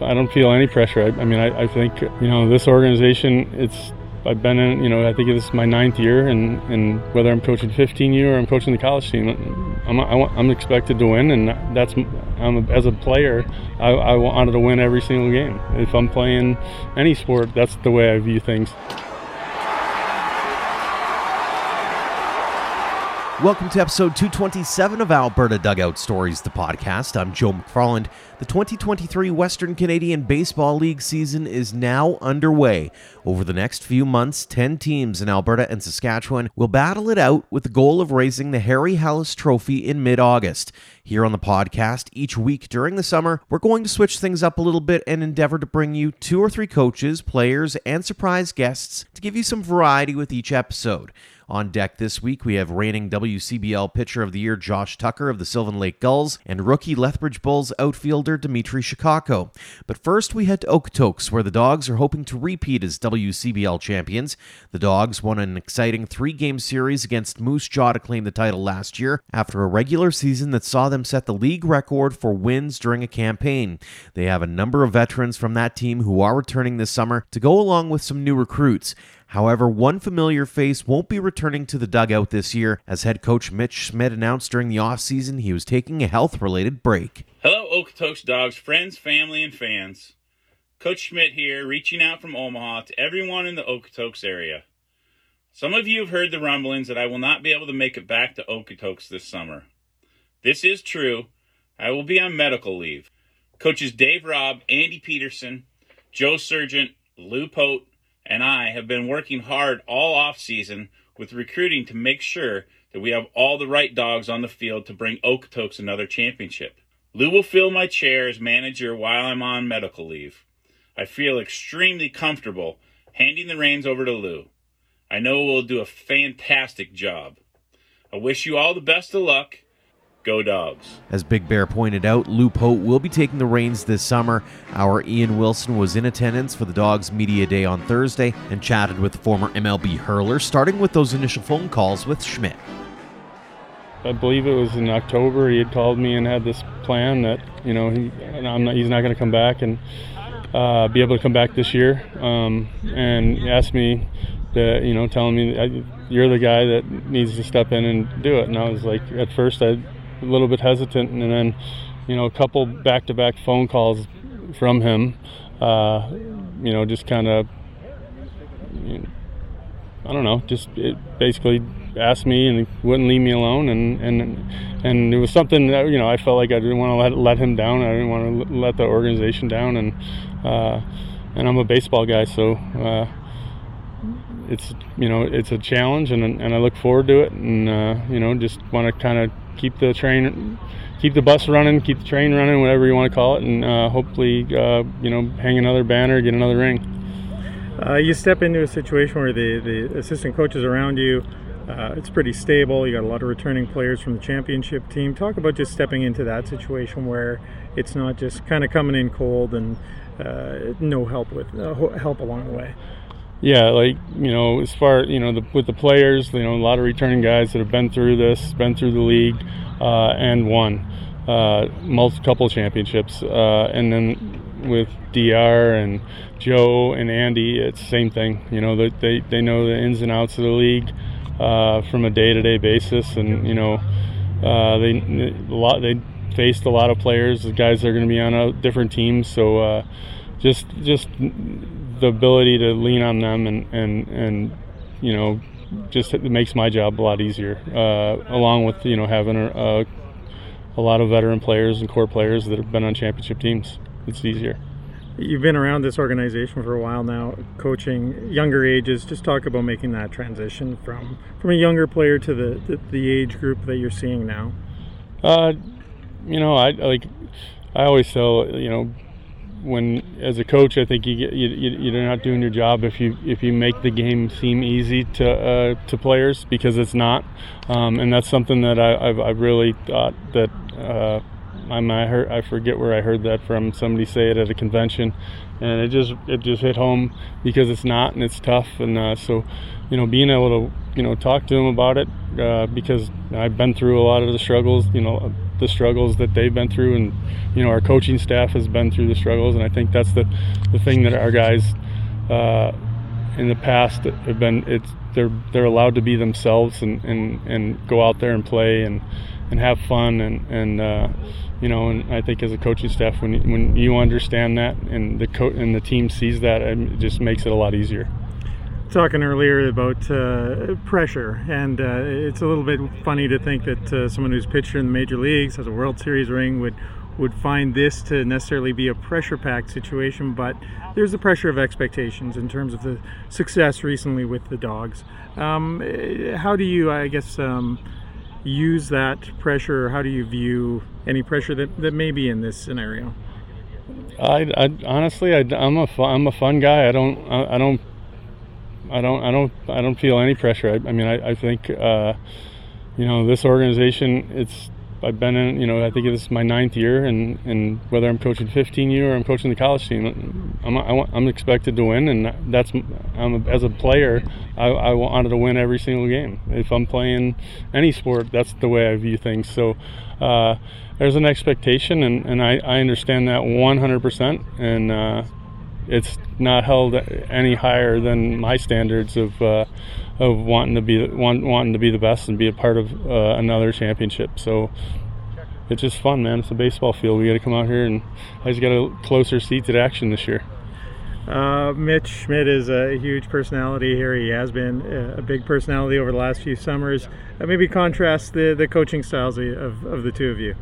I don't feel any pressure. I, I mean, I, I think you know this organization. It's I've been in, you know, I think this is my ninth year, and, and whether I'm coaching 15 year or I'm coaching the college team, I'm, I'm expected to win, and that's I'm, as a player, I, I wanted to win every single game. If I'm playing any sport, that's the way I view things. Welcome to episode 227 of Alberta Dugout Stories, the podcast. I'm Joe McFarland. The 2023 Western Canadian Baseball League season is now underway. Over the next few months, 10 teams in Alberta and Saskatchewan will battle it out with the goal of raising the Harry Hallis Trophy in mid August. Here on the podcast, each week during the summer, we're going to switch things up a little bit and endeavor to bring you two or three coaches, players, and surprise guests to give you some variety with each episode. On deck this week, we have reigning WCBL Pitcher of the Year Josh Tucker of the Sylvan Lake Gulls and rookie Lethbridge Bulls outfielder Demitri Shakotko. But first, we head to Okotoks, where the Dawgs are hoping to repeat as WCBL champions. The Dawgs won an exciting three game series against Moose Jaw to claim the title last year after a regular season that saw them set the league record for wins during a campaign. They have a number of veterans from that team who are returning this summer to go along with some new recruits. However, one familiar face won't be returning to the dugout this year, as head coach Mitch Schmidt announced during the offseason he was taking a health related break. Hello, Okotoks Dawgs, friends, family, and fans. Coach Schmidt here, reaching out from Omaha to everyone in the Okotoks area. Some of you have heard the rumblings that I will not be able to make it back to Okotoks this summer. This is true. I will be on medical leave. Coaches Dave Robb, Andy Peterson, Joe Sargent, Lou Pote, and I have been working hard all off season with recruiting to make sure that we have all the right dogs on the field to bring Okotoks another championship. Lou will fill my chair as manager while I'm on medical leave. I feel extremely comfortable handing the reins over to Lou. I know we'll do a fantastic job. I wish you all the best of luck Go Dawgs. As Big Bear pointed out, Lou Pote will be taking the reins this summer. Our Ian Wilson was in attendance for the Dawgs Media Day on Thursday and chatted with the former MLB hurler, starting with those initial phone calls with Schmidt. I believe it was in October. He had called me and had this plan that you know he, not, he's not going to come back and uh, be able to come back this year, um, and asked me that you know telling me you're the guy that needs to step in and do it. And I was like, at first I a little bit hesitant, and then you know a couple back-to-back phone calls from him. Uh, you know, just kind of. You know, I don't know, just basically asked me and wouldn't leave me alone, and and and it was something that you know I felt like I didn't want to let let him down. I didn't want to let the organization down, and uh, and I'm a baseball guy, so uh, it's you know it's a challenge, and and I look forward to it, and uh, you know just want to kind of keep the train, keep the bus running, keep the train running, whatever you want to call it, and uh, hopefully, uh, you know, hang another banner, get another ring. Uh, you step into a situation where the, the assistant coaches around you, uh, it's pretty stable. You got a lot of returning players from the championship team. Talk about just stepping into that situation where it's not just kind of coming in cold and uh, no help with uh, help along the way yeah, like you know, as far you know, the, with the players, you know, a lot of returning guys that have been through this, been through the league, uh, and won uh, multiple couple championships, uh, and then with Dr. and Joe and Andy, it's the same thing. You know, they they, know the ins and outs of the league uh, from a day-to-day basis, and you know, uh, they a lot they faced a lot of players, the guys that are going to be on a, different teams, so uh, just just the ability to lean on them and and and you know just it makes my job a lot easier. Uh, along with you know having a, a, a lot of veteran players and core players that have been on championship teams, it's easier. You've been around this organization for a while now, coaching younger ages. Just talk about making that transition from from a younger player to the the, the age group that you're seeing now. Uh, you know, I like I always tell you know when as a coach, I think you get you, you're not doing your job if you if you make the game seem easy to uh, to players because it's not, um, and that's something that I, I've really thought that. Uh, I I heard I forget where I heard that from somebody say it at a convention, and it just it just hit home because it's not and it's tough and uh, so you know being able to you know talk to them about it uh, because I've been through a lot of the struggles you know the struggles that they've been through, and you know our coaching staff has been through the struggles, and I think that's the the thing that our guys uh, in the past have been. It's they're they're allowed to be themselves and and, and go out there and play and and have fun and and uh, you know and I think as a coaching staff when when you understand that and the co- and the team sees that it just makes it a lot easier talking earlier about uh, pressure, and uh, it's a little bit funny to think that uh, someone who's pitched in the major leagues has a World Series ring would would find this to necessarily be a pressure-packed situation. But there's the pressure of expectations in terms of the success recently with the dogs. Um, how do you, I guess, um, use that pressure? How do you view any pressure that, that may be in this scenario? I, I honestly, I, am a I'm a fun guy. I don't I, I don't I don't I don't I don't feel any pressure. I, I mean I, I think uh, you know this organization it's I've been in you know I think this is my ninth year and and whether I'm coaching 15 year or I'm coaching the college team I'm I'm expected to win and that's I'm as a player I, I wanted to win every single game. If I'm playing any sport that's the way I view things. So. Uh, there's an expectation, and, and I, I understand that 100%. And uh, it's not held any higher than my standards of uh, of wanting to be want, wanting to be the best and be a part of uh, another championship. So it's just fun, man. It's a baseball field. We got to come out here, and I just got a closer seat to the action this year. Uh, Mitch Schmidt is a huge personality here. He has been a big personality over the last few summers. Uh, maybe contrast the, the coaching styles of, of the two of you.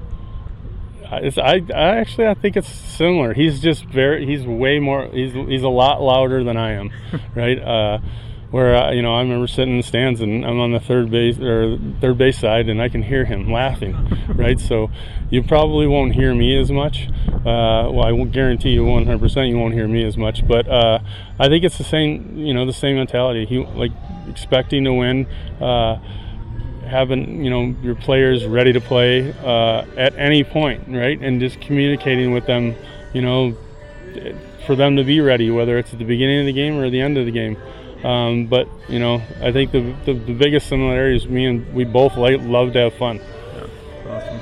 It's, I, I actually I think it's similar. He's just very he's way more he's he's a lot louder than I am, right? Uh, where uh, you know I remember sitting in the stands and I'm on the third base or third base side and I can hear him laughing, right? So you probably won't hear me as much. Uh, well, I won't guarantee you 100% you won't hear me as much, but uh, I think it's the same you know the same mentality. He like expecting to win. Having you know your players ready to play uh, at any point, right? And just communicating with them, you know, for them to be ready, whether it's at the beginning of the game or the end of the game. Um, but you know, I think the, the, the biggest similarity is me and we both like, love to have fun. Yeah, awesome.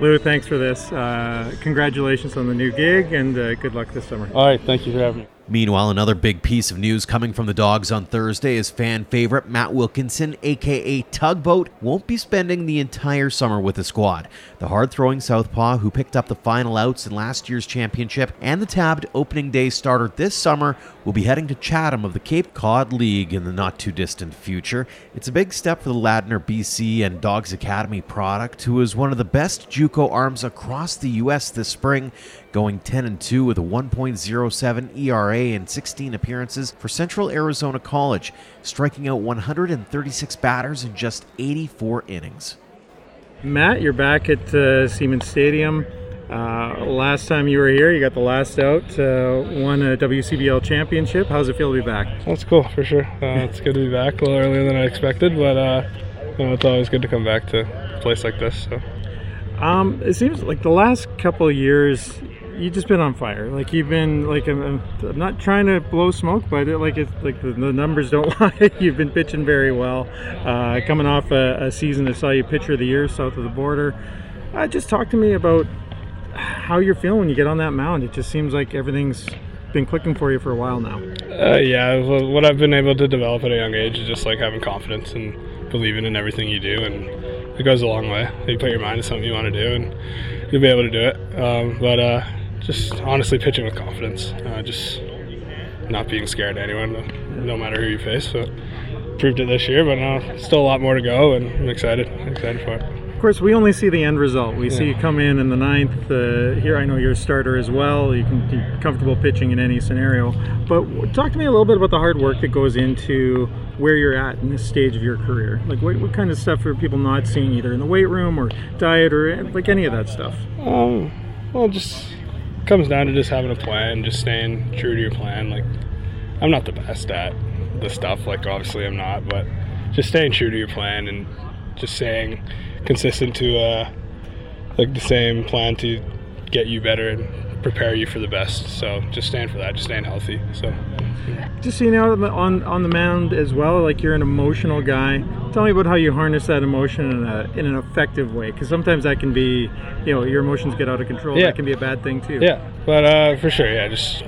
Lou, thanks for this. Uh, congratulations on the new gig and uh, good luck this summer. All right, thank you for having me. Meanwhile, another big piece of news coming from the Dawgs on Thursday is fan favorite Matt Wilkinson, aka Tugboat, won't be spending the entire summer with the squad. The hard throwing Southpaw, who picked up the final outs in last year's championship and the tabbed opening day starter this summer, will be heading to Chatham of the Cape Cod League in the not too distant future. It's a big step for the Ladner BC and Dawgs Academy product, who is one of the best Juco arms across the U.S. this spring, going 10 and 2 with a 1.07 ERA in 16 appearances for Central Arizona College, striking out 136 batters in just 84 innings. Matt, you're back at uh, Seaman Stadium. Uh, last time you were here, you got the last out, uh, won a WCBL championship. How's it feel to be back? That's cool for sure. Uh, it's good to be back a little earlier than I expected, but uh, you know, it's always good to come back to a place like this. So. Um, it seems like the last couple of years, you've just been on fire. Like you've been like I'm, I'm not trying to blow smoke, but it, like it's like the, the, numbers don't lie. you've been pitching very well. Uh, coming off a, a, season that saw you pitcher of the year south of the border. Uh, just talk to me about how you're feeling when you get on that mound. It just seems like everything's been clicking for you for a while now. Uh, yeah, what I've been able to develop at a young age is just like having confidence and believing in everything you do, and it goes a long way. You put your mind to something you want to do, and you'll be able to do it. Um, but uh, just honestly pitching with confidence, uh, just not being scared of anyone, no matter who you face. So proved it this year, but now still a lot more to go, and I'm excited. I'm excited for it. Of course, we only see the end result. We yeah. see you come in in the ninth. Uh, here, I know you're a starter as well. You can be comfortable pitching in any scenario. But talk to me a little bit about the hard work that goes into where you're at in this stage of your career. Like, what, what kind of stuff are people not seeing either in the weight room or diet or like any of that stuff? Um, well, just comes down to just having a plan, just staying true to your plan. Like, I'm not the best at the stuff. Like, obviously, I'm not, but just staying true to your plan and just staying consistent to uh, like the same plan to get you better and prepare you for the best. So just stand for that, just staying healthy. So. Just so you know, on on the mound as well, like you're an emotional guy. Tell me about how you harness that emotion in, a, in an effective way, because sometimes that can be, you know, your emotions get out of control. Yeah. That can be a bad thing too. Yeah, but uh, for sure, yeah, just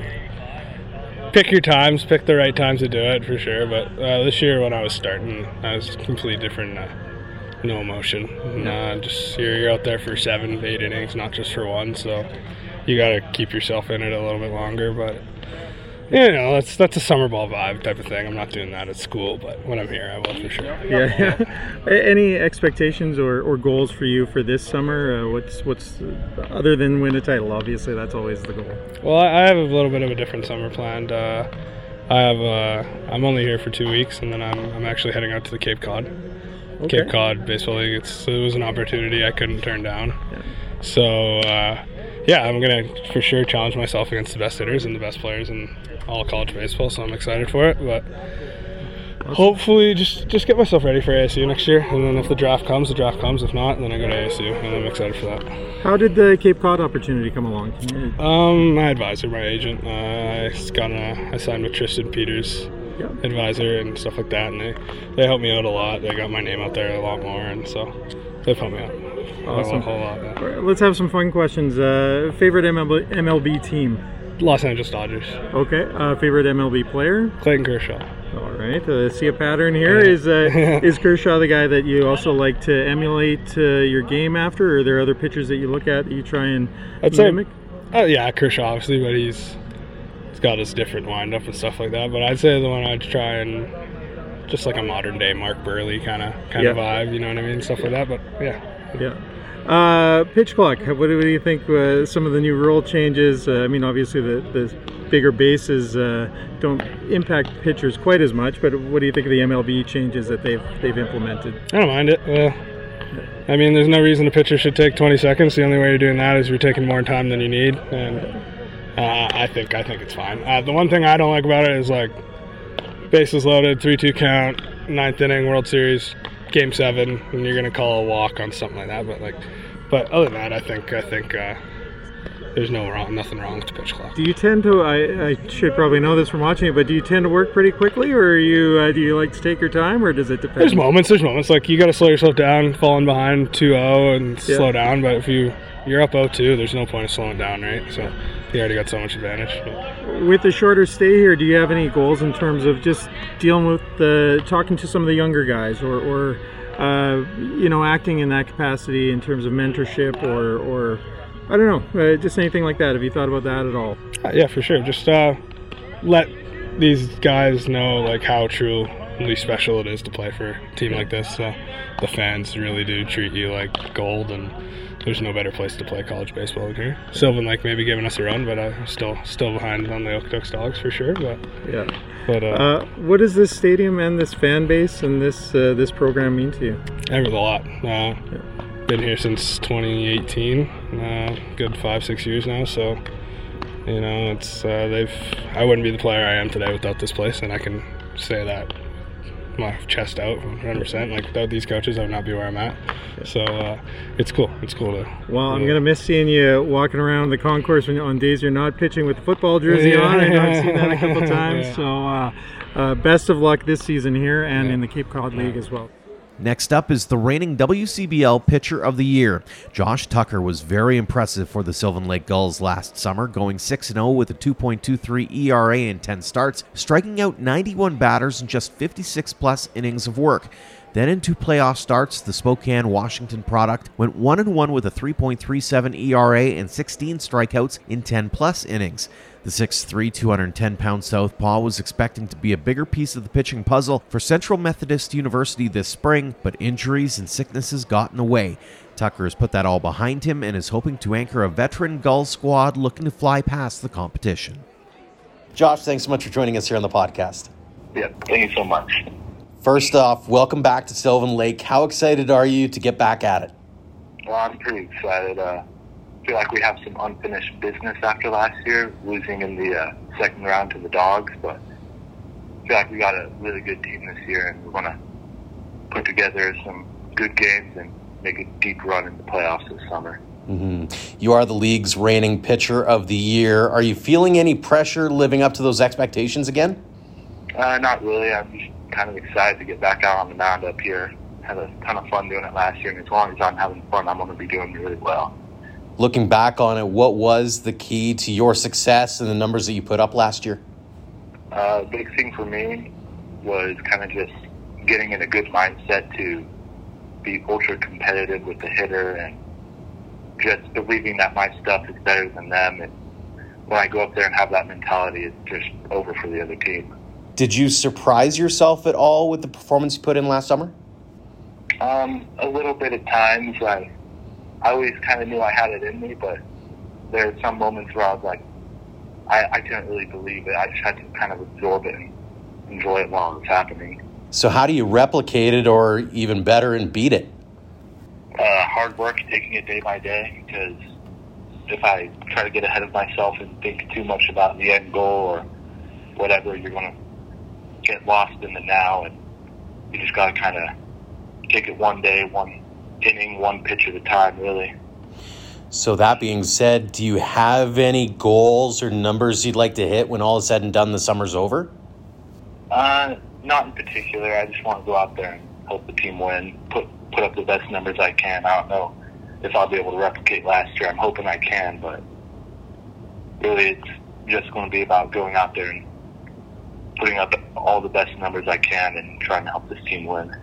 pick your times, pick the right times to do it for sure. But uh, this year when I was starting, I was completely different. Uh, no emotion. Uh, just you're, you're out there for seven, eight innings, not just for one. So you got to keep yourself in it a little bit longer. But you know, that's that's a summer ball vibe type of thing. I'm not doing that at school, but when I'm here, I will for sure. Yeah. Any expectations or, or goals for you for this summer? Uh, what's what's other than win a title? Obviously, that's always the goal. Well, I have a little bit of a different summer planned. Uh, I have uh, I'm only here for two weeks, and then I'm I'm actually heading out to the Cape Cod. Okay. Cape Cod Baseball League. It's, it was an opportunity I couldn't turn down. Yeah. So uh, yeah, I'm gonna for sure challenge myself against the best hitters and the best players in all college baseball. So I'm excited for it. But hopefully, just just get myself ready for ASU next year, and then if the draft comes, the draft comes. If not, then I go to ASU, and I'm excited for that. How did the Cape Cod opportunity come along? Um, my advisor, my agent, uh, I got a, I signed with Tristan Peters. Advisor and stuff like that, and they they helped me out a lot. They got my name out there a lot more, and so they've helped me out. Awesome. A whole lot. Yeah. let's have some fun questions. Uh, favorite MLB, MLB team? Los Angeles Dodgers. Okay. Uh, favorite MLB player? Clayton Kershaw. All right. Uh, see a pattern here. Is uh, is Kershaw the guy that you also like to emulate uh, your game after, or are there other pitchers that you look at that you try and I'd mimic? Say, uh, yeah, Kershaw obviously, but he's he's got his different windup and stuff like that. But I'd say the one I'd try and just like a modern day Mark Buehrle kind of kind of vibe, you know what I mean, stuff like that. But yeah. Yeah. Uh, pitch clock. What, do you think? Uh, some of the new rule changes. Uh, I mean, obviously the, the bigger bases uh, don't impact pitchers quite as much. But what do you think of the MLB changes that they've they've implemented? I don't mind it. I mean, there's no reason a pitcher should take 20 seconds. The only way you're doing that is you're taking more time than you need, and uh, I think I think it's fine. Uh, the one thing I don't like about it is like bases loaded, three-two count, ninth inning, World Series game seven and you're gonna call a walk on something like that. But like, but other than that, I think I think uh, there's no wrong, nothing wrong with the pitch clock. Do you tend to? I, I should probably know this from watching it, but do you tend to work pretty quickly, or are you uh, do you like to take your time, or does it depend? There's moments. There's moments like you got to slow yourself down, falling behind 2-0 and yeah. slow down. But if you you're up 0-2, there's no point of slowing down, right? So you already got so much advantage. But. With the shorter stay here, do you have any goals in terms of just dealing with the talking to some of the younger guys, or, or uh, you know, acting in that capacity in terms of mentorship, or, or I don't know, uh, just anything like that? Have you thought about that at all? Uh, yeah, for sure. Just uh, let these guys know like how truly special it is to play for a team like this. the fans really do treat you like gold and there's no better place to play college baseball than here. Sylvan Lake maybe giving us a run, but I'm still still behind on the Okotoks Dawgs for sure. But yeah. But uh, uh, what does this stadium and this fan base and this uh, this program mean to you? Ever a lot. Uh, yeah. Been here since 2018, uh, good five six years now. So you know, it's uh, they've. I wouldn't be the player I am today without this place, and I can say that my chest out 100%. Like without these coaches, I would not be where I'm at. So uh, it's cool. It's cool to. Well, I'm gonna miss seeing you walking around the concourse when, on days you're not pitching with the football jersey yeah. on. I know I've seen that a couple times. yeah. So uh, uh, best of luck this season here and yeah. in the Cape Cod League as well. Next up is the reigning WCBL Pitcher of the Year. Josh Tucker was very impressive for the Sylvan Lake Gulls last summer, going 6 0 with a 2.23 ERA in 10 starts, striking out 91 batters in just 56 plus innings of work. Then in two playoff starts, the Spokane Washington product went 1 1 with a 3.37 ERA and 16 strikeouts in 10 plus innings. The 6'3, 210 pound Southpaw was expecting to be a bigger piece of the pitching puzzle for Central Methodist University this spring, but injuries and sicknesses got in the way. Tucker has put that all behind him and is hoping to anchor a veteran Gull squad looking to fly past the competition. Josh, thanks so much for joining us here on the podcast. Yeah, thank you so much. First off, welcome back to Sylvan Lake. How excited are you to get back at it? Well, I'm pretty excited. Uh, feel like we have some unfinished business after last year, losing in the uh, second round to the Dawgs. But I feel like we got a really good team this year, and we're going to put together some good games and make a deep run in the playoffs this summer. Mm-hmm. You are the league's reigning pitcher of the year. Are you feeling any pressure living up to those expectations again? Uh, not really. I'm just kind of excited to get back out on the mound up here. Had a ton of fun doing it last year, and as long as I'm having fun, I'm going to be doing really well. Looking back on it, what was the key to your success and the numbers that you put up last year? Uh, big thing for me was kind of just getting in a good mindset to be ultra competitive with the hitter and just believing that my stuff is better than them. And when I go up there and have that mentality, it's just over for the other team. Did you surprise yourself at all with the performance you put in last summer? Um, a little bit at times. I, I always kind of knew I had it in me, but there are some moments where I was like, I, I couldn't really believe it. I just had to kind of absorb it and enjoy it while it was happening. So, how do you replicate it, or even better, and beat it? Uh, hard work, taking it day by day. Because if I try to get ahead of myself and think too much about the end goal or whatever, you're going to get lost in the now, and you just got to kind of take it one day, one inning, one pitch at a time, really. So that being said, do you have any goals or numbers you'd like to hit when all is said and done? The summer's over. Uh, not in particular. I just want to go out there and help the team win, put put up the best numbers I can. I don't know if I'll be able to replicate last year. I'm hoping I can, but really, it's just going to be about going out there and putting up all the best numbers I can and trying to help this team win.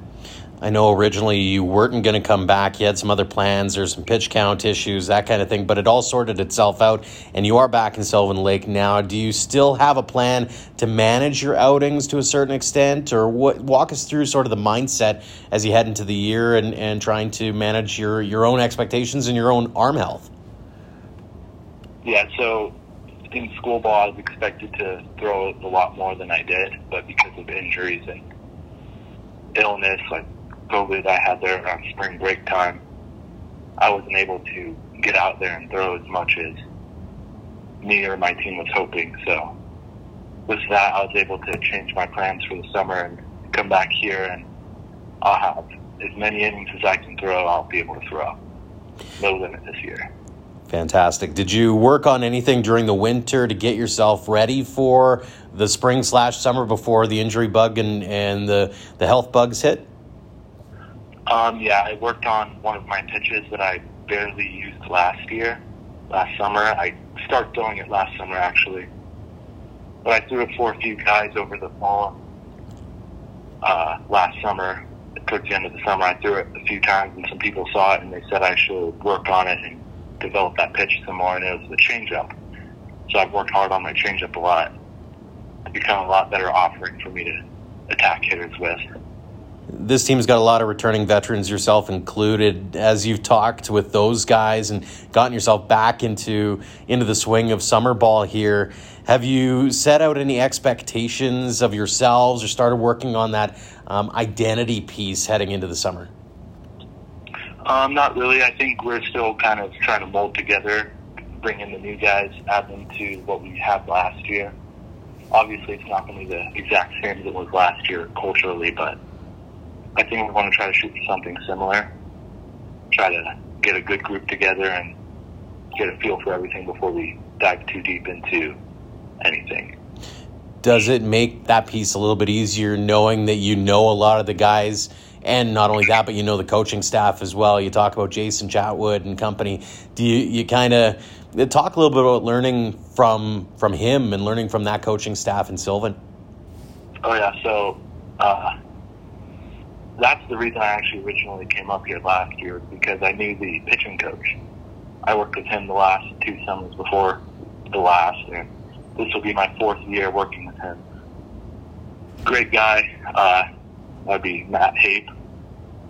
I know originally you weren't going to come back. You had some other plans. There's some pitch count issues, that kind of thing, but it all sorted itself out, and you are back in Sylvan Lake now. Do you still have a plan to manage your outings to a certain extent, or what? Walk us through sort of the mindset as you head into the year and, and trying to manage your, your own expectations and your own arm health. Yeah, so in school ball, I was expected to throw a lot more than I did, but because of injuries and illness, like COVID I had there around spring break time, I wasn't able to get out there and throw as much as me or my team was hoping. So with that, I was able to change my plans for the summer and come back here, and I'll have as many innings as I can throw. I'll be able to throw. No limit this year. Fantastic. Did you work on anything during the winter to get yourself ready for the spring slash summer before the injury bug and, and the, the health bugs hit? Um, yeah, I worked on one of my pitches that I barely used last year, last summer. I started throwing it last summer actually, but I threw it for a few guys over the fall. Uh, last summer, towards the end of the summer, I threw it a few times, and some people saw it and they said I should work on it and develop that pitch some more. And it was the changeup. So I've worked hard on my changeup a lot. Become a lot better offering for me to attack hitters with this team's got a lot of returning veterans, yourself included. As you've talked with those guys and gotten yourself back into into the swing of summer ball here, have you set out any expectations of yourselves or started working on that um, identity piece heading into the summer? Um, not really. I think we're still kind of trying to mold together, bring in the new guys, add them to what we had last year. Obviously, it's not going to be the exact same as it was last year culturally, but I think we want to try to shoot for something similar. Try to get a good group together and get a feel for everything before we dive too deep into anything. Does it make that piece a little bit easier knowing that you know a lot of the guys? And not only that, but you know the coaching staff as well. You talk about Jason Chatwood and company. Do you, you kind of talk a little bit about learning from from him and learning from that coaching staff and Sylvan? Oh yeah, so uh, that's the reason I actually originally came up here last year because I knew the pitching coach. I worked with him the last two summers before the last, and this will be my fourth year working with him. Great guy. Uh, that'd be Matt Hape.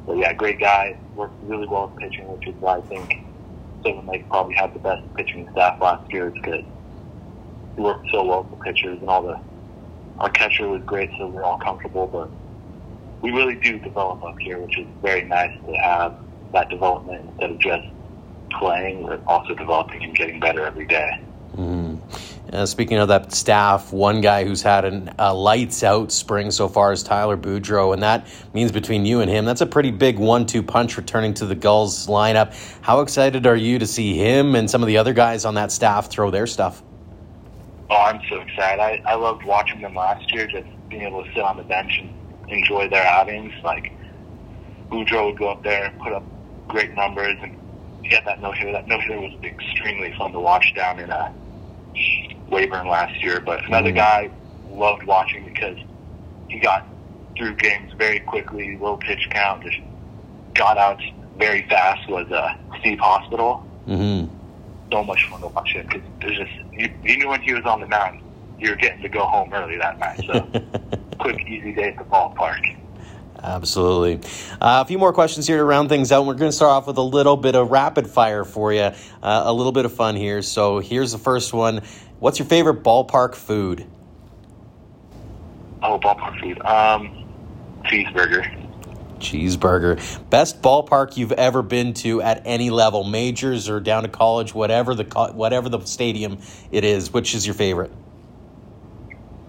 But yeah, great guy. Worked really well with pitching, which is why I think Sylvan Lake probably had the best pitching staff last year. It's good. He worked so well with pitchers and all the. Our catcher was great, so we we're all comfortable, but we really do develop up here, which is very nice to have that development instead of just playing, but also developing and getting better every day. Mm. Uh, speaking of that staff, one guy who's had a lights out spring so far is Tyler Boudreau, and that means between you and him, that's a pretty big one two punch returning to the Gulls lineup. How excited are you to see him and some of the other guys on that staff throw their stuff? Oh, I'm so excited. I, I loved watching them last year, just being able to sit on the bench and enjoy their outings. Like, Boudreau would go up there and put up great numbers, and get that no hitter. That no hitter was extremely fun to watch down in uh, Weyburn last year. But another guy loved watching because he got through games very quickly, low pitch count, just got out very fast. Was uh, Steve Hospital. Mm-hmm. So much fun to watch him because there's just you, you knew when he was on the mound, you were getting to go home early that night. So quick, easy day at the ballpark. Absolutely. Uh, a few more questions here to round things out. We're going to start off with a little bit of rapid fire for you, uh, a little bit of fun here. So here's the first one. What's your favorite ballpark food? Oh, ballpark food. Um, cheeseburger. Cheeseburger. Best ballpark you've ever been to at any level, majors or down to college, whatever the whatever the stadium it is. Which is your favorite?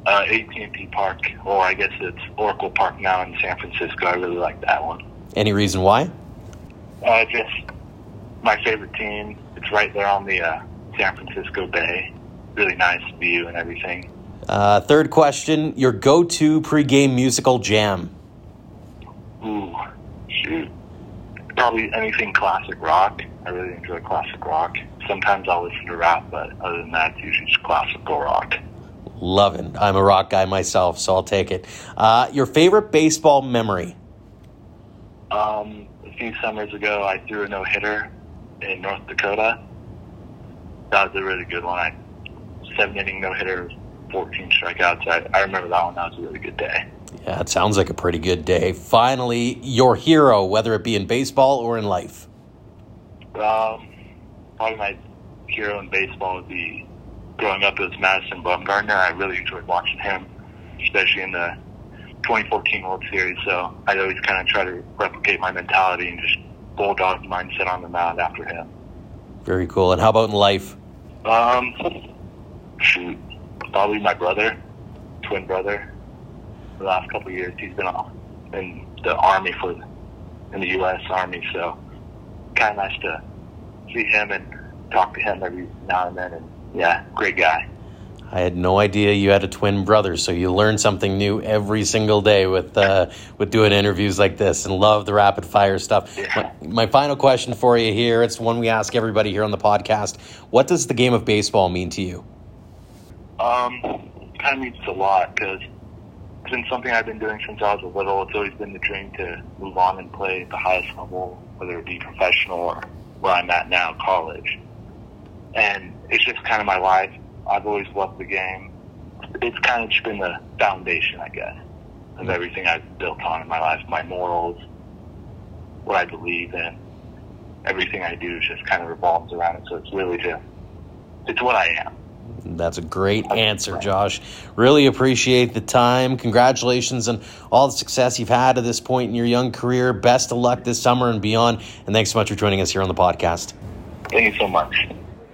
Uh, AT&T Park, or I guess it's Oracle Park now in San Francisco. I really like that one. Any reason why? Uh, just my favorite team. It's right there on the uh, San Francisco Bay. Really nice view and everything. Uh, third question: Your go-to pregame musical jam? Ooh, shoot. Probably anything classic rock. I really enjoy classic rock. Sometimes I'll listen to rap, but other than that, it's usually just classical rock. Love it. I'm a rock guy myself, so I'll take it. Uh, your favorite baseball memory? Um, a few summers ago, I threw a no hitter in North Dakota. That was a really good one. I seven inning no hitter, 14 strikeouts. I, I remember that one. That was a really good day. Yeah, it sounds like a pretty good day. Finally, your hero, whether it be in baseball or in life. Um, probably my hero in baseball would be growing up, it was Madison Bumgarner. I really enjoyed watching him, especially in the 2014 World Series. So I'd always kind of try to replicate my mentality and just bulldog mindset on the mound after him. Very cool. And how about in life? Um, shoot, probably my brother, twin brother. The last couple of years, he's been in the army for in the U.S. Army, so kind of nice to see him and talk to him every now and then and yeah, great guy. I had no idea you had a twin brother, so you learn something new every single day with uh, with doing interviews like this, and love the rapid fire stuff. Yeah. My, my, final question for you here: it's one we ask everybody here on the podcast. What does the game of baseball mean to you? Um, kind of means a lot because it's been something I've been doing since I was a little. It's always been the dream to move on and play at the highest level, whether it be professional or where I'm at now, college. And it's just kind of my life. I've always loved the game. It's kind of just been the foundation, I guess, of mm-hmm. everything I've built on in my life. My morals, what I believe in, everything I do just kind of revolves around it. So it's really just, it's what I am. That's a great answer, Josh. Really appreciate the time. Congratulations on all the success you've had to this point in your young career. Best of luck this summer and beyond. And thanks so much for joining us here on the podcast. Thank you so much.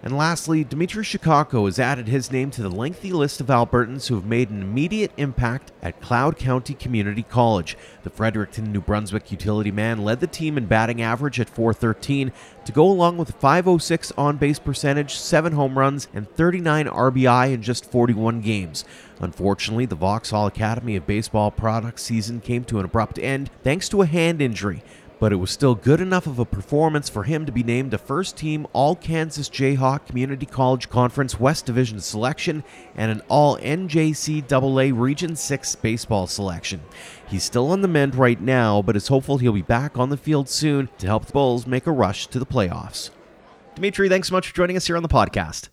And lastly, Demitri Shakotko has added his name to the lengthy list of Albertans who have made an immediate impact at Cloud County Community College. The Fredericton, New Brunswick utility man led the team in batting average at 413 to go along with 506 on base percentage, 7 home runs, and 39 RBI in just 41 games. Unfortunately, the Vauxhall Academy of Baseball products season came to an abrupt end thanks to a hand injury but it was still good enough of a performance for him to be named a first team All Kansas Jayhawk Community College Conference West Division selection and an All NJCAA Region 6 baseball selection. He's still on the mend right now, but is hopeful he'll be back on the field soon to help the Bulls make a rush to the playoffs. Demitri, thanks so much for joining us here on the podcast.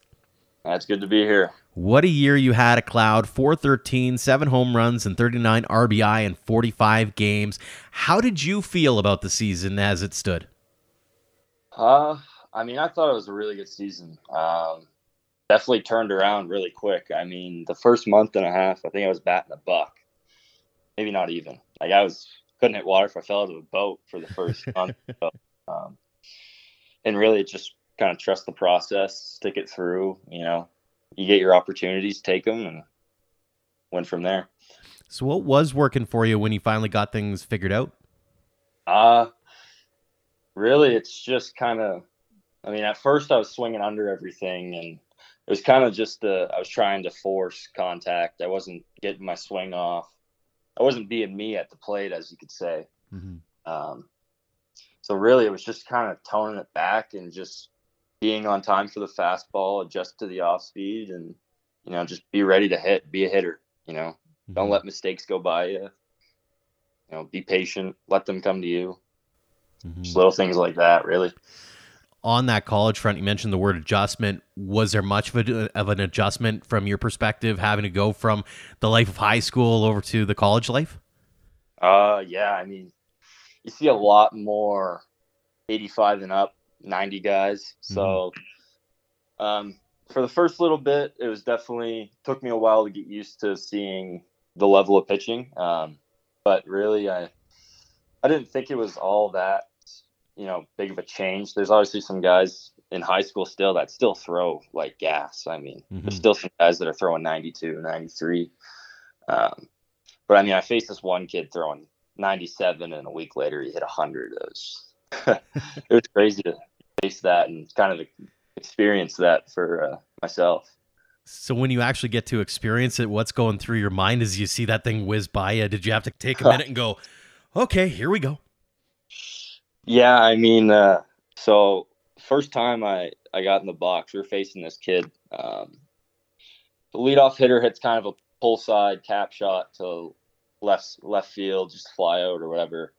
That's good to be here. What a year you had at Cloud 413, seven home runs, and 39 RBI in 45 games. How did you feel about the season as it stood? Uh, I mean, I thought it was a really good season. Um, definitely turned around really quick. I mean, the first month and a half, I think I was batting a buck. Maybe not even. Like, I was couldn't hit water if I fell out of a boat for the first month. So, um, and really just kind of trust the process, stick it through, you know, you get your opportunities, take them, and went from there. So, what was working for you when you finally got things figured out? Uh, really, it's just kind of, I mean, at first I was swinging under everything and it was kind of just, uh, I was trying to force contact. I wasn't getting my swing off. I wasn't being me at the plate, as you could say. Mm-hmm. Um, so really, it was just kind of toning it back and just being on time for the fastball, adjust to the off speed, and you know, just be ready to hit, be a hitter. You know, mm-hmm. don't let mistakes go by you. You know, be patient, let them come to you. Mm-hmm. Just little things like that, really. On that college front, you mentioned the word adjustment. Was there much of, a, of an adjustment from your perspective, having to go from the life of high school over to the college life? Uh, yeah. I mean, you see a lot more 85 and up 90 guys. So, mm-hmm. um, for the first little bit, it was definitely took me a while to get used to seeing the level of pitching. Um, but really, I I didn't think it was all that you know big of a change. There's obviously some guys in high school still that still throw like gas. I mean, mm-hmm. there's still some guys that are throwing 92, 93. Um, but I mean, I faced this one kid throwing 97, and a week later he hit 100. It was it was crazy to face that and kind of experience that for uh, myself. So when you actually get to experience it, what's going through your mind as you see that thing whiz by you? Did you have to take a minute and go, "Okay, here we go"? Yeah, I mean, uh, so first time I I got in the box, we are facing this kid. Um, the leadoff hitter hits kind of a pull side cap shot to left left field, just fly out or whatever.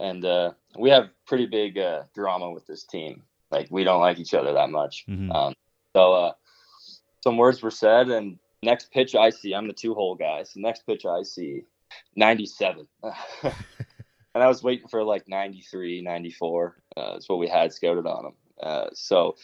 And uh, we have pretty big uh, drama with this team. Like we don't like each other that much. Mm-hmm. Um, so uh, some words were said, and next pitch I see, I'm the two hole guy. So next pitch I see, 97. and I was waiting for like 93, 94. Uh, that's what we had scouted on him. Uh, so,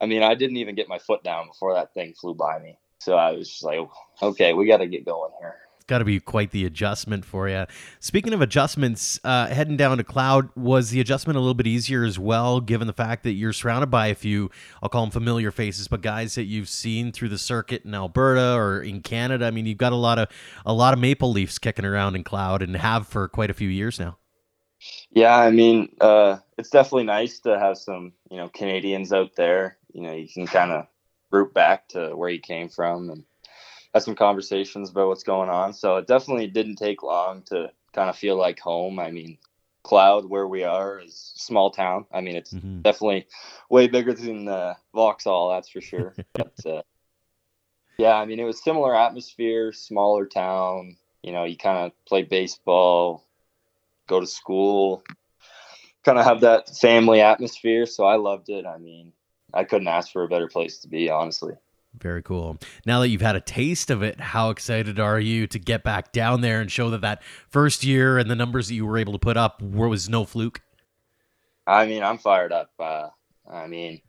I mean, I didn't even get my foot down before that thing flew by me. So I was just like, okay, we got to get going here got to be quite the adjustment for you. Speaking of adjustments, uh, heading down to Cloud, was the adjustment a little bit easier as well, given the fact that you're surrounded by a few, I'll call them familiar faces, but guys that you've seen through the circuit in Alberta or in Canada. I mean, you've got a lot of a lot of Maple Leafs kicking around in Cloud and have for quite a few years now. Yeah, I mean, uh, it's definitely nice to have some, you know, Canadians out there. You know, you can kind of root back to where you came from and had some conversations about what's going on. So it definitely didn't take long to kind of feel like home. I mean, Cloud, where we are, is small town. I mean, it's mm-hmm. definitely way bigger than uh, Vauxhall, that's for sure. but uh, yeah, I mean, it was similar atmosphere, smaller town. You know, you kind of play baseball, go to school, kind of have that family atmosphere. So I loved it. I mean, I couldn't ask for a better place to be, honestly. Very cool. Now that you've had a taste of it, how excited are you to get back down there and show that that first year and the numbers that you were able to put up was no fluke? I mean, I'm fired up. Uh, I mean,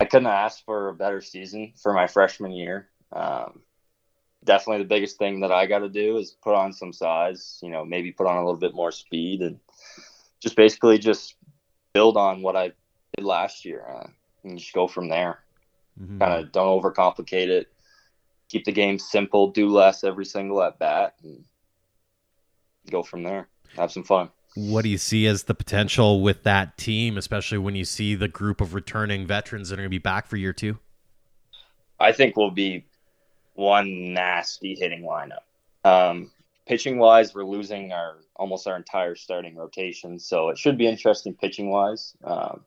I couldn't ask for a better season for my freshman year. Um, definitely the biggest thing that I got to do is put on some size, you know, maybe put on a little bit more speed and just basically just build on what I did last year uh, and just go from there. Mm-hmm. Kind of don't overcomplicate it. Keep the game simple. Do less every single at bat, and go from there. Have some fun. What do you see as the potential with that team, especially when you see the group of returning veterans that are going to be back for year two? I think we'll be one nasty hitting lineup. Um, pitching wise, we're losing our almost our entire starting rotation, so it should be interesting pitching wise. Um,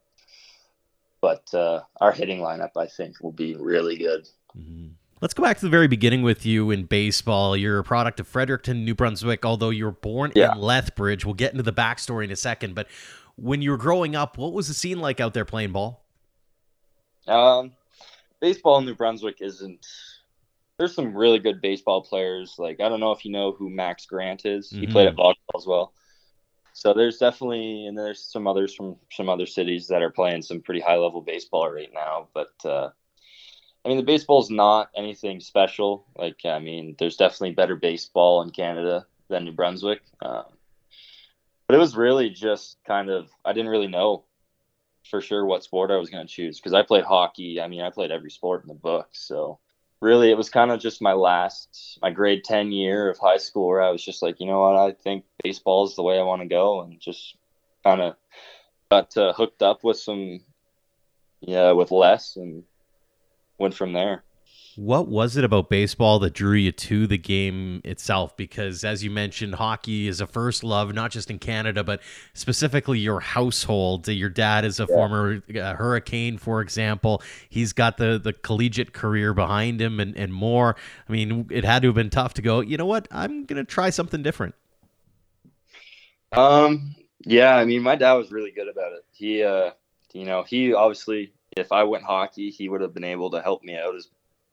but uh, our hitting lineup, I think, will be really good. Mm-hmm. Let's go back to the very beginning with you in baseball. You're a product of Fredericton, New Brunswick, although you were born yeah. in Lethbridge. We'll get into the backstory in a second. But when you were growing up, what was the scene like out there playing ball? Um, baseball in New Brunswick isn't. There's some really good baseball players. Like I don't know if you know who Max Grant is. Mm-hmm. He played at Vauxhall as well. So there's definitely, and there's some others from some other cities that are playing some pretty high level baseball right now. But uh, I mean, the baseball is not anything special. Like, I mean, there's definitely better baseball in Canada than New Brunswick. Um, but it was really just kind of, I didn't really know for sure what sport I was going to choose because I played hockey. I mean, I played every sport in the book. So really, it was kind of just my last, my grade 10 year of high school where I was just like, you know what, I think baseball is the way I want to go. And just kind of got uh, hooked up with some, yeah, with less and went from there. What was it about baseball that drew you to the game itself? Because, as you mentioned, hockey is a first love, not just in Canada, but specifically your household. Your dad is a yeah. former uh, Hurricane, for example. He's got the, the collegiate career behind him and, and more. I mean, it had to have been tough to go, you know what? I'm going to try something different. Um, yeah, I mean, my dad was really good about it. He, uh, you know, he obviously, if I went hockey, he would have been able to help me out as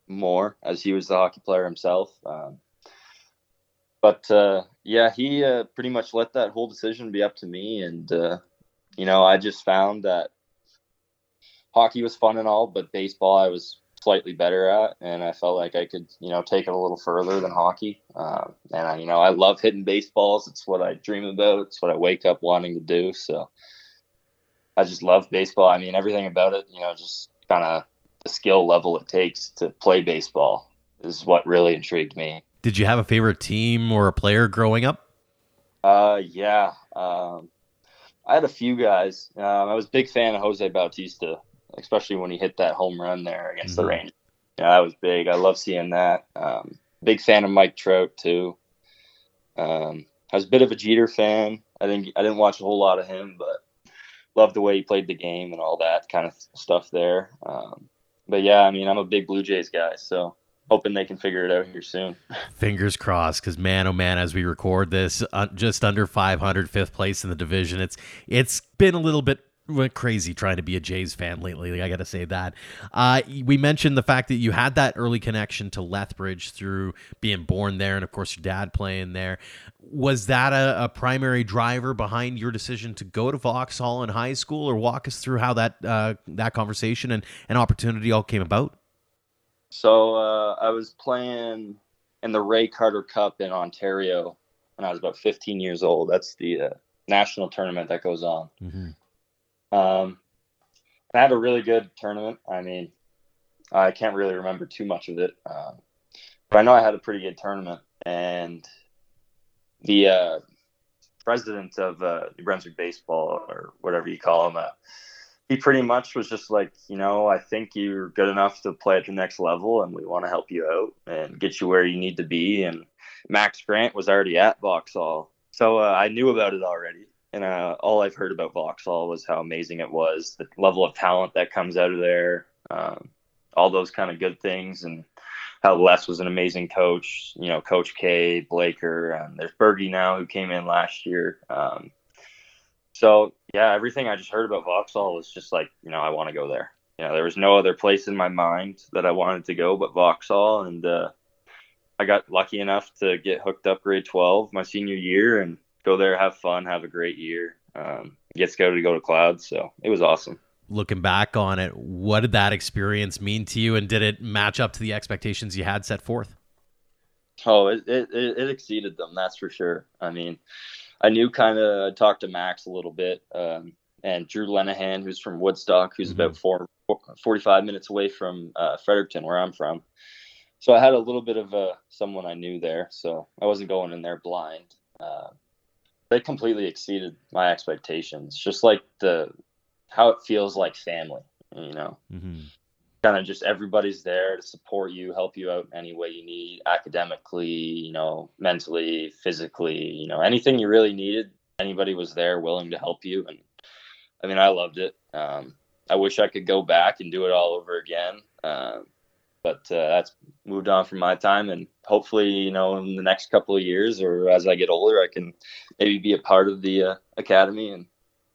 more as he was the hockey player himself. Um, but uh, yeah, he uh, pretty much let that whole decision be up to me, and uh, you know, I just found that hockey was fun and all, but baseball I was slightly better at, and I felt like I could, you know, take it a little further than hockey. Um, and I, you know, I love hitting baseballs. It's what I dream about. It's what I wake up wanting to do. So I just love baseball. I mean, everything about it, you know, just kind of skill level it takes to play baseball is what really intrigued me. Did you have a favorite team or a player growing up? Uh, yeah. Um, I had a few guys. Um, I was a big fan of Jose Bautista, especially when he hit that home run there against mm-hmm. the Rangers. Yeah, that was big. I love seeing that. Um, big fan of Mike Trout too. Um, I was a bit of a Jeter fan. I didn't I didn't watch a whole lot of him, but loved the way he played the game and all that kind of stuff there. Um, but yeah, I mean, I'm a big Blue Jays guy, so hoping they can figure it out here soon. Fingers crossed, because man, oh man, as we record this, uh, just under 500, fifth place in the division. It's it's been a little bit went crazy trying to be a Jays fan lately. I got to say that. Uh, we mentioned the fact that you had that early connection to Lethbridge through being born there, and of course your dad playing there. Was that a, a primary driver behind your decision to go to Vauxhall in high school, or walk us through how that uh, that conversation and an opportunity all came about? So uh, I was playing in the Ray Carter Cup in Ontario when I was about 15 years old. That's the uh, national tournament that goes on. Mm-hmm um, I had a really good tournament. I mean, I can't really remember too much of it, um, but I know I had a pretty good tournament. And the uh, president of uh, New Brunswick baseball, or whatever you call him, uh, he pretty much was just like, you know, I think you're good enough to play at the next level, and we want to help you out and get you where you need to be. And Max Grant was already at Vauxhall, so uh, I knew about it already and uh, all I've heard about Vauxhall was how amazing it was, the level of talent that comes out of there, um, all those kind of good things, and how Les was an amazing coach. You know, Coach K, Blaker, and there's Bergie now who came in last year. Um, so yeah, everything I just heard about Vauxhall was just like, you know, I want to go there. You know, there was no other place in my mind that I wanted to go but Vauxhall, and uh, I got lucky enough to get hooked up grade 12 my senior year, and go there, have fun, have a great year. Um, get go to go to clouds, so it was awesome. Looking back on it, what did that experience mean to you, and did it match up to the expectations you had set forth? Oh, it it, it exceeded them, that's for sure. I mean, I knew kind of. I talked to Max a little bit, um, and Drew Lenahan, who's from Woodstock, who's mm-hmm. about four, 45 minutes away from uh, Fredericton, where I'm from. So I had a little bit of uh, someone I knew there, so I wasn't going in there blind. Uh, they completely exceeded my expectations. Just like the how it feels like family, you know. Mm-hmm. Kind of just everybody's there to support you, help you out any way you need, academically, you know, mentally, physically, you know, anything you really needed. Anybody was there, willing to help you, and I mean, I loved it. Um, I wish I could go back and do it all over again. Uh, but uh, that's moved on from my time and hopefully you know in the next couple of years or as i get older i can maybe be a part of the uh, academy and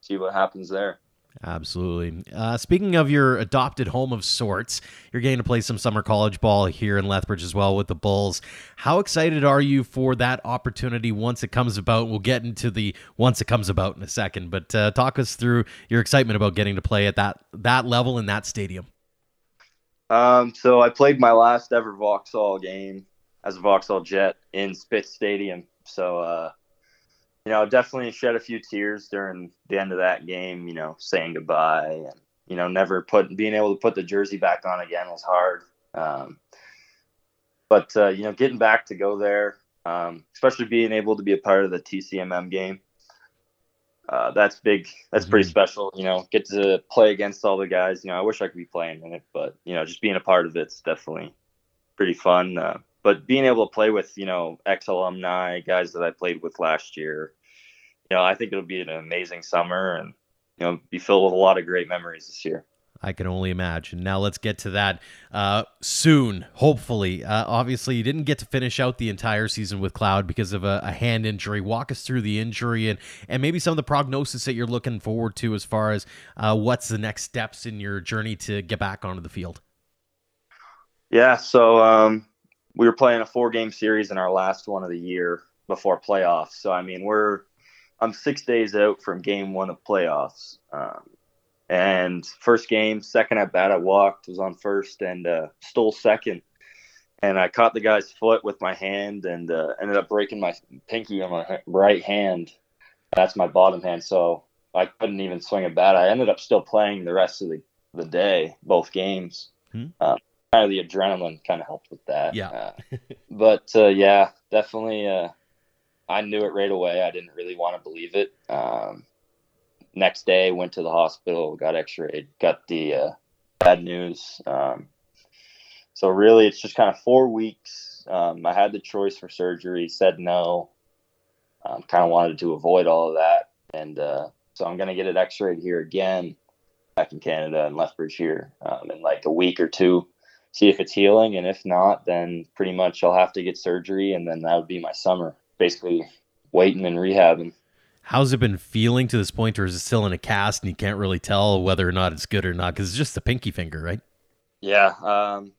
see what happens there Absolutely. Uh, speaking of your adopted home of sorts, you're getting to play some summer college ball here in Lethbridge as well with the Bulls. How excited are you for that opportunity once it comes about? We'll get into the once it comes about in a second, but uh, talk us through your excitement about getting to play at that that level in that stadium. Um, so I played my last ever Vauxhall game as a Vauxhall Jet in Spitz Stadium. So, uh, you know, definitely shed a few tears during the end of that game. You know, saying goodbye and you know never put being able to put the jersey back on again was hard. Um, but uh, you know, getting back to go there, um, especially being able to be a part of the TCMM game, uh, that's big. That's pretty mm-hmm. special. You know, get to play against all the guys. You know, I wish I could be playing in it, but you know, just being a part of it's definitely pretty fun. Uh, but being able to play with you know ex alumni guys that I played with last year, you know, I think it'll be an amazing summer and you know be filled with a lot of great memories this year. I can only imagine. Now let's get to that uh, soon, hopefully. Uh, obviously, you didn't get to finish out the entire season with Cloud because of a, a, hand injury. Walk us through the injury and and maybe some of the prognosis that you're looking forward to as far as uh, what's the next steps in your journey to get back onto the field. Yeah, so um, we were playing a four game series in our last one of the year before playoffs. So I mean, we're I'm six days out from game one of playoffs. Um, and first game, second at bat, I walked, was on first, and uh, stole second. And I caught the guy's foot with my hand and uh, ended up breaking my pinky on my right hand. That's my bottom hand. So I couldn't even swing a bat. I ended up still playing the rest of the, the day, both games. Hmm. Uh, kind of the adrenaline kind of helped with that. Yeah. Uh, but uh, yeah, definitely. Uh, I knew it right away. I didn't really want to believe it. Um, next day went to the hospital, got x-rayed, got the uh, bad news. Um, so really it's just kind of four weeks. Um, I had the choice for surgery, said no. Um, kind of wanted to avoid all of that. And uh, so I'm going to get it x-rayed here again back in Canada in Lethbridge here um, in like a week or two, see if it's healing. And if not, then pretty much I'll have to get surgery. And then that would be my summer, basically waiting and rehabbing. How's it been feeling to this point, or is it still in a cast and you can't really tell whether or not it's good or not? Because it's just the pinky finger, right? Yeah, um,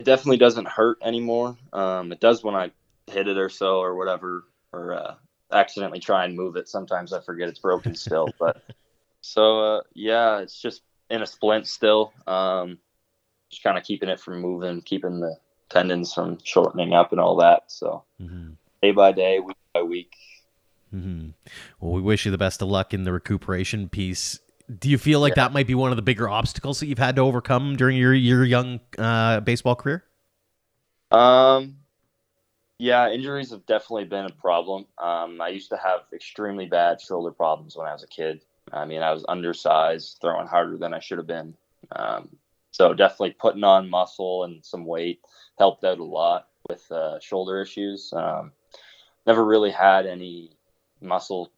it definitely doesn't hurt anymore. Um, it does when I hit it or so or whatever, or uh, accidentally try and move it. Sometimes I forget it's broken still, but so uh, yeah, it's just in a splint still. Um, just kind of keeping it from moving, keeping the tendons from shortening up and all that. So mm-hmm. day by day, week by week, Mm-hmm. Well, we wish you the best of luck in the recuperation piece. Do you feel like yeah. that might be one of the bigger obstacles that you've had to overcome during your your young uh, baseball career? Um, yeah, injuries have definitely been a problem. Um, I used to have extremely bad shoulder problems when I was a kid. I mean, I was undersized, throwing harder than I should have been. Um, so definitely putting on muscle and some weight helped out a lot with uh, shoulder issues. Um, never really had any muscle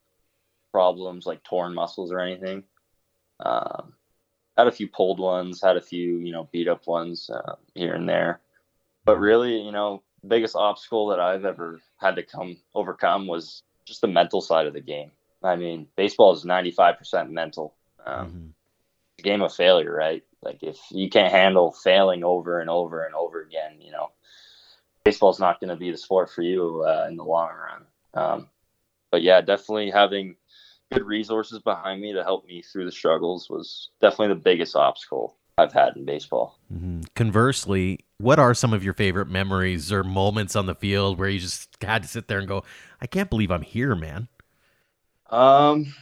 problems like torn muscles or anything. Um, had a few pulled ones, had a few you know beat up ones uh, here and there, but really you know biggest obstacle that I've ever had to come overcome was just the mental side of the game. I mean, baseball is ninety five percent mental. Um, mm-hmm. game of failure, right? Like if you can't handle failing over and over and over again, you know, baseball's not going to be the sport for you uh, in the long run. Um, but yeah, definitely having good resources behind me to help me through the struggles was definitely the biggest obstacle I've had in baseball. Mm-hmm. Conversely, what are some of your favorite memories or moments on the field where you just had to sit there and go, "I can't believe I'm here, man"? Um,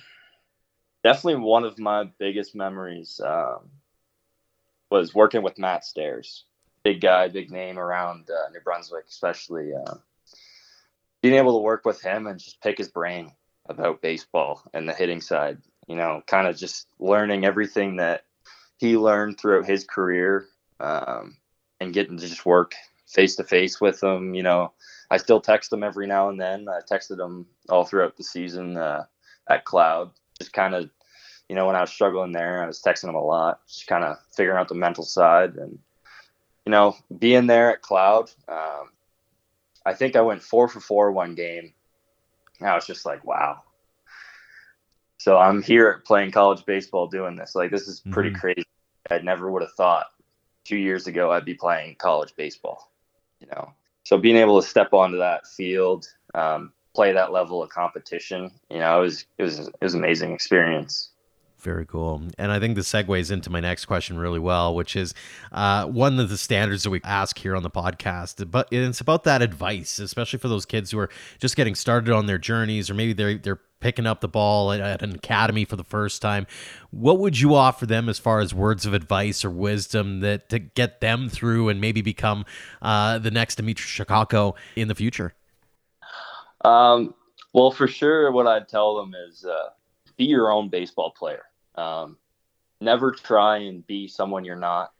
definitely one of my biggest memories um, was working with Matt Stairs. Big guy, big name around uh, New Brunswick, especially. Uh, being able to work with him and just pick his brain about baseball and the hitting side, you know, kind of just learning everything that he learned throughout his career um, and getting to just work face to face with him. You know, I still text him every now and then. I texted him all throughout the season uh, at Cloud, just kind of, you know, when I was struggling there, I was texting him a lot, just kind of figuring out the mental side and, you know, being there at Cloud, um, I think I went four for four one game. And I was just like, wow. So I'm here playing college baseball doing this. Like this is pretty mm-hmm. crazy. I never would have thought two years ago I'd be playing college baseball. You know, so being able to step onto that field, um, play that level of competition, you know, it was it was it was an amazing experience. Very cool. And I think the segues into my next question really well, which is uh, one of the standards that we ask here on the podcast. But it's about that advice, especially for those kids who are just getting started on their journeys, or maybe they're they're picking up the ball at, at, an academy for the first time. What would you offer them as far as words of advice or wisdom that to get them through and maybe become uh, the next Demitri Shakotko in the future? Um, well, for sure, what I'd tell them is uh, be your own baseball player. Um, never try and be someone you're not.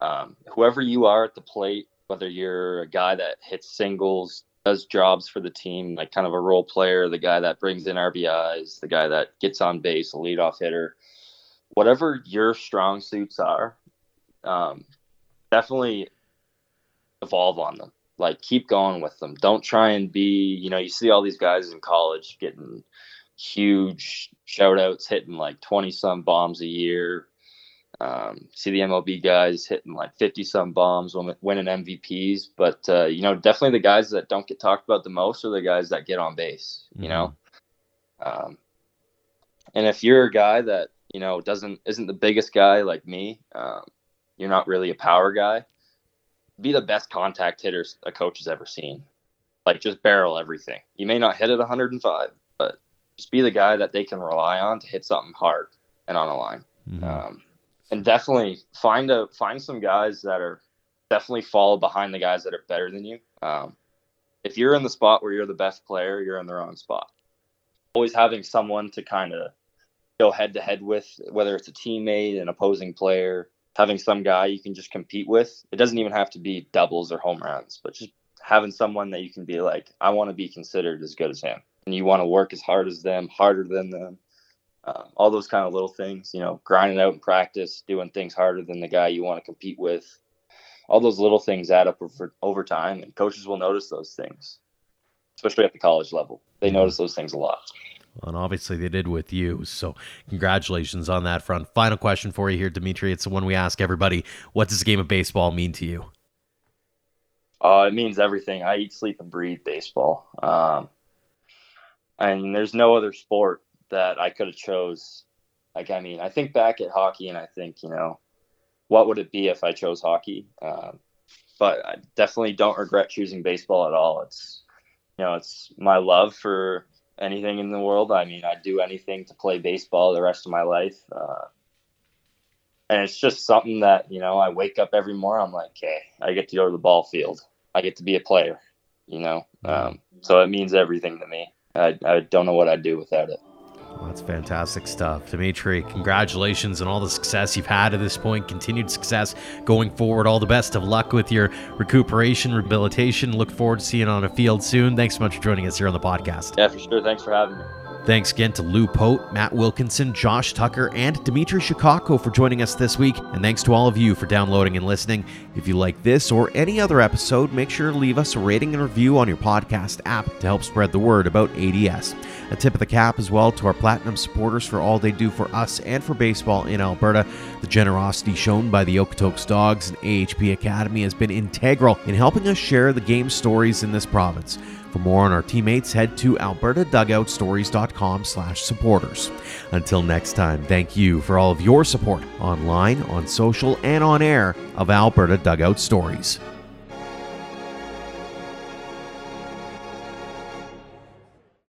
Um, whoever you are at the plate, whether you're a guy that hits singles, does jobs for the team, like kind of a role player, the guy that brings in RBIs, the guy that gets on base, a leadoff hitter, whatever your strong suits are, um, definitely evolve on them. Like keep going with them. Don't try and be, you know, you see all these guys in college getting huge shout outs, hitting like 20 some bombs a year. Um, see the MLB guys hitting like 50 some bombs, winning MVPs. But, uh, you know, definitely the guys that don't get talked about the most are the guys that get on base, you mm-hmm. know? Um, and if you're a guy that, you know, doesn't, isn't the biggest guy like me, um, you're not really a power guy, be the best contact hitter a coach has ever seen. Like just barrel everything. You may not hit it 105, but just be the guy that they can rely on to hit something hard and on a line. Mm-hmm. Um, and definitely find a find some guys that are definitely fall behind the guys that are better than you. Um, if you're in the spot where you're the best player, you're in the wrong spot. Always having someone to kind of go head to head with, whether it's a teammate, an opposing player, having some guy you can just compete with. It doesn't even have to be doubles or home runs, but just having someone that you can be like, I want to be considered as good as him and you want to work as hard as them, harder than them. Uh, all those kind of little things, you know, grinding out in practice, doing things harder than the guy you want to compete with. All those little things add up over, over time, and coaches will notice those things, especially at the college level. They notice those things a lot. Well, and obviously they did with you. So congratulations on that front. Final question for you here, Demitri. It's the one we ask everybody. What does the game of baseball mean to you? Uh, it means everything. I eat, sleep, and breathe baseball. Um, and there's no other sport that I could have chose. Like, I mean, I think back at hockey and I think, you know, what would it be if I chose hockey? Um, but I definitely don't regret choosing baseball at all. It's, you know, it's my love for anything in the world. I mean, I'd do anything to play baseball the rest of my life. Uh, and it's just something that, you know, I wake up every morning, I'm like, okay, I get to go to the ball field. I get to be a player, you know? Um, so it means everything to me. I, I don't know what I'd do without it. Well, that's fantastic stuff. Demitri, congratulations on all the success you've had at this point. Continued success going forward. All the best of luck with your recuperation, rehabilitation. Look forward to seeing you on a field soon. Thanks so much for joining us here on the podcast. Yeah, for sure. Thanks for having me. Thanks again to Lou Pote, Matt Wilkinson, Josh Tucker, and Demitri Shakotko for joining us this week. And thanks to all of you for downloading and listening. If you like this or any other episode, make sure to leave us a rating and review on your podcast app to help spread the word about ADS. A tip of the cap as well to our platinum supporters for all they do for us and for baseball in Alberta. The generosity shown by the Okotoks Dawgs and AHP Academy has been integral in helping us share the game stories in this province. For more on our teammates, head to albertadugoutstories.com slash supporters. Until next time, thank you for all of your support online, on social, and on air of Alberta Dugout Stories.